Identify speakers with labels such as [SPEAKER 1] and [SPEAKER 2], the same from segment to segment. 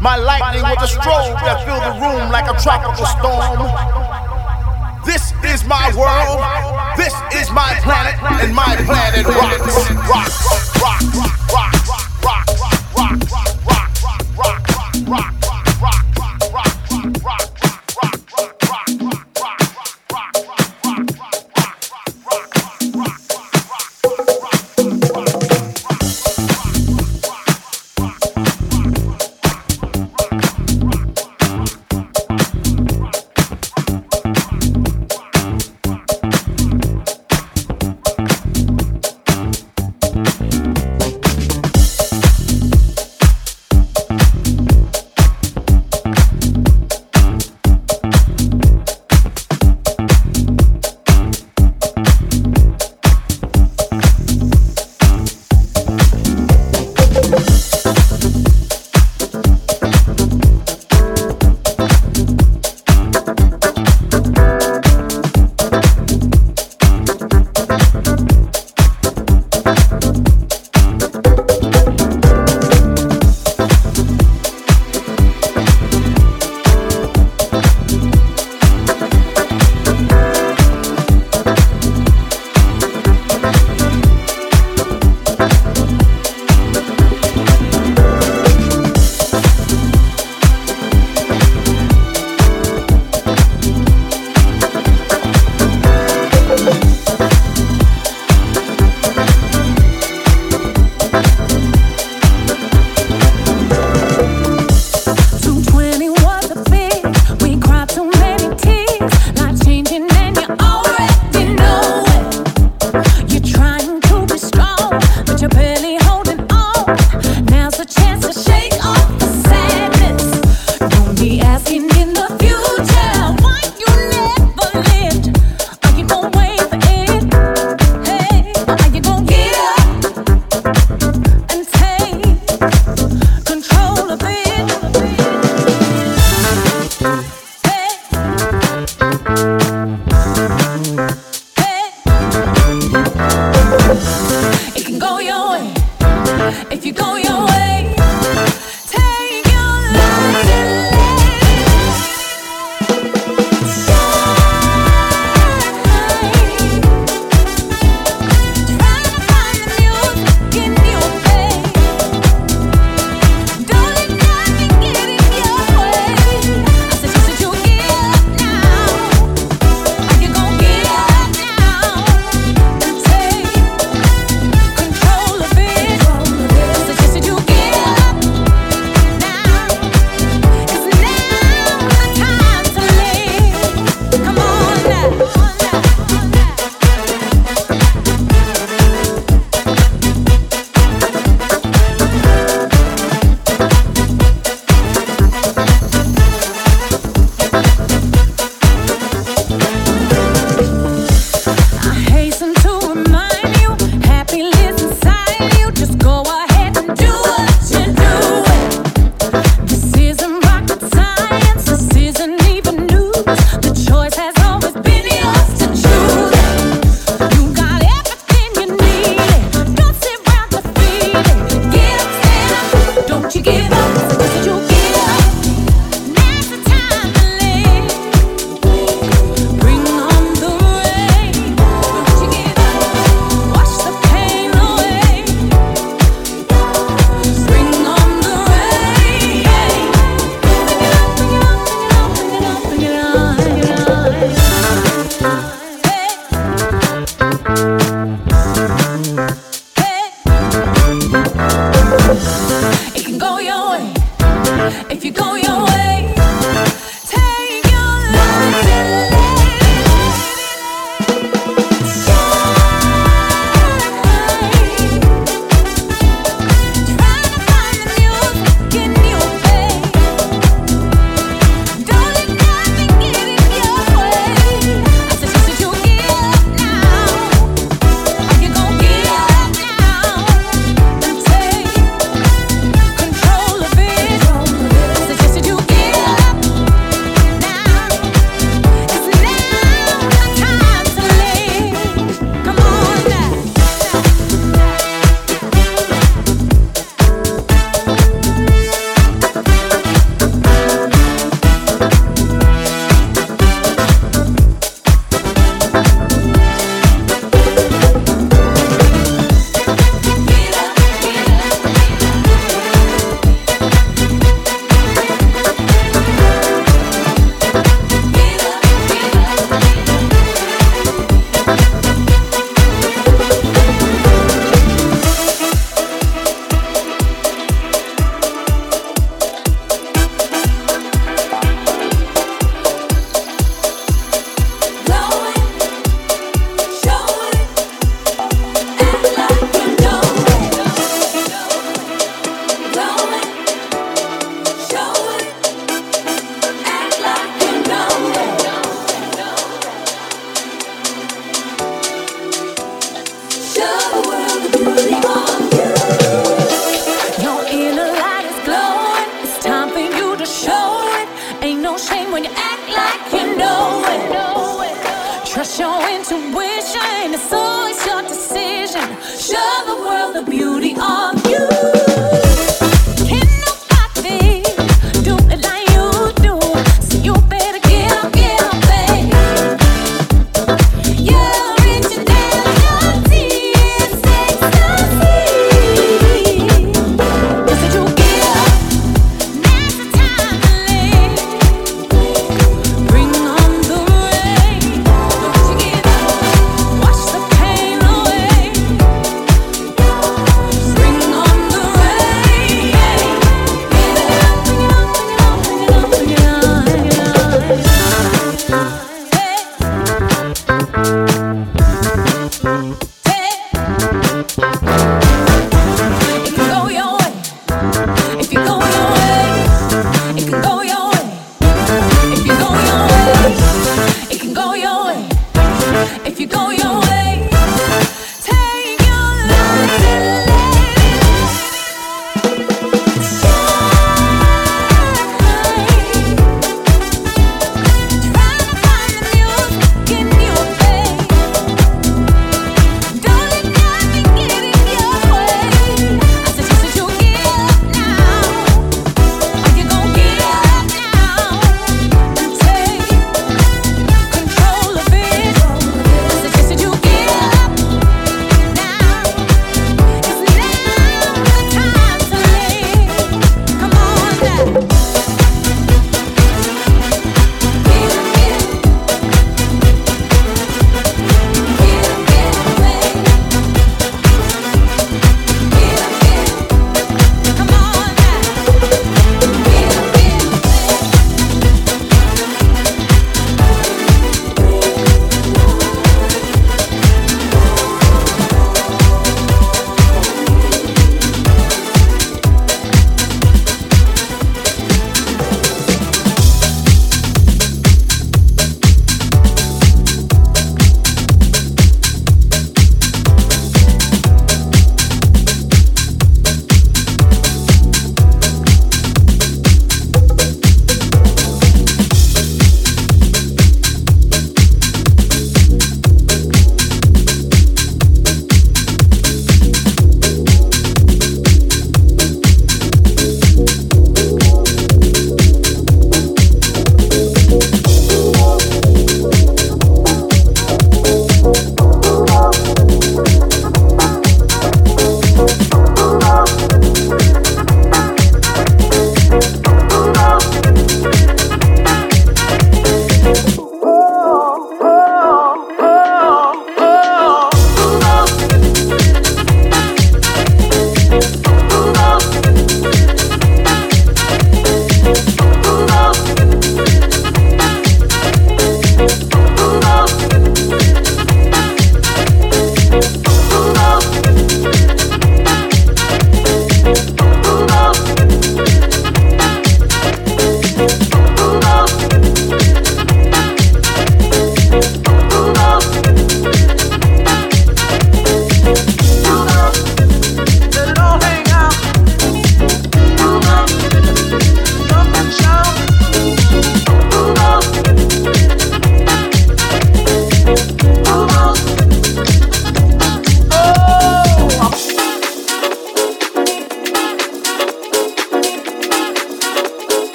[SPEAKER 1] My lightning was the strobe that filled the room like a tropical storm. This is my world. This is my planet, and my planet rocks, rocks, rocks, rocks, rocks,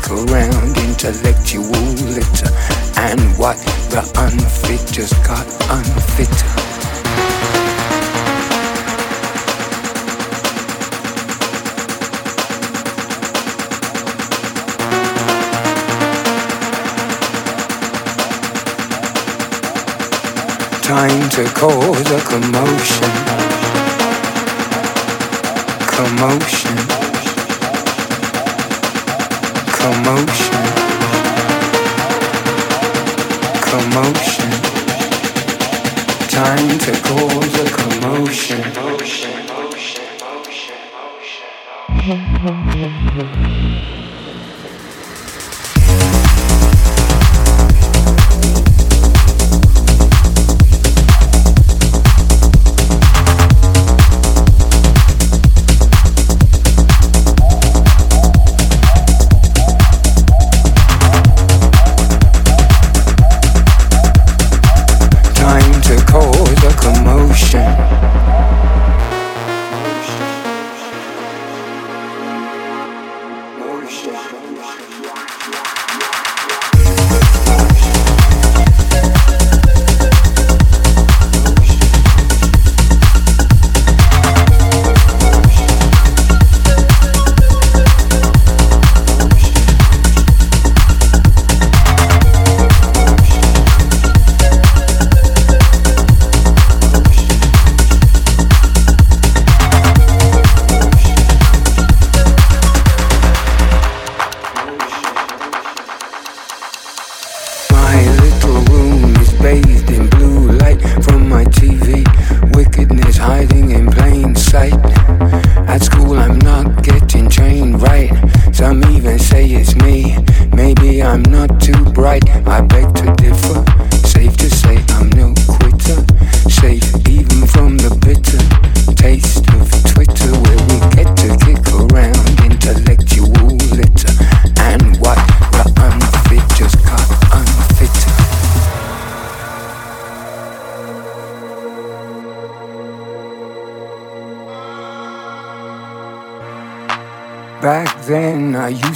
[SPEAKER 2] kick around intellectual litter. And what the unfit just got unfitter. time to cause a commotion. Commotion. Commotion. Commotion. Time to cause a commotion.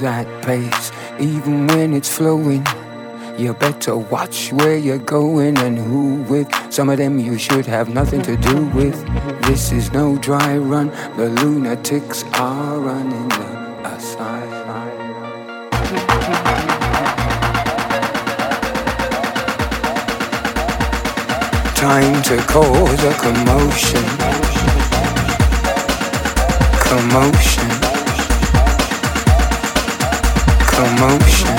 [SPEAKER 2] that pace even when it's flowing. You better watch where you're going and who with. Some of them you should have nothing to do with. This is no dry run, the lunatics are running asylum. Time to cause a commotion. Commotion commotion,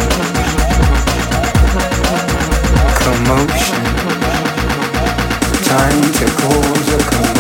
[SPEAKER 2] commotion. Time to cause a commotion.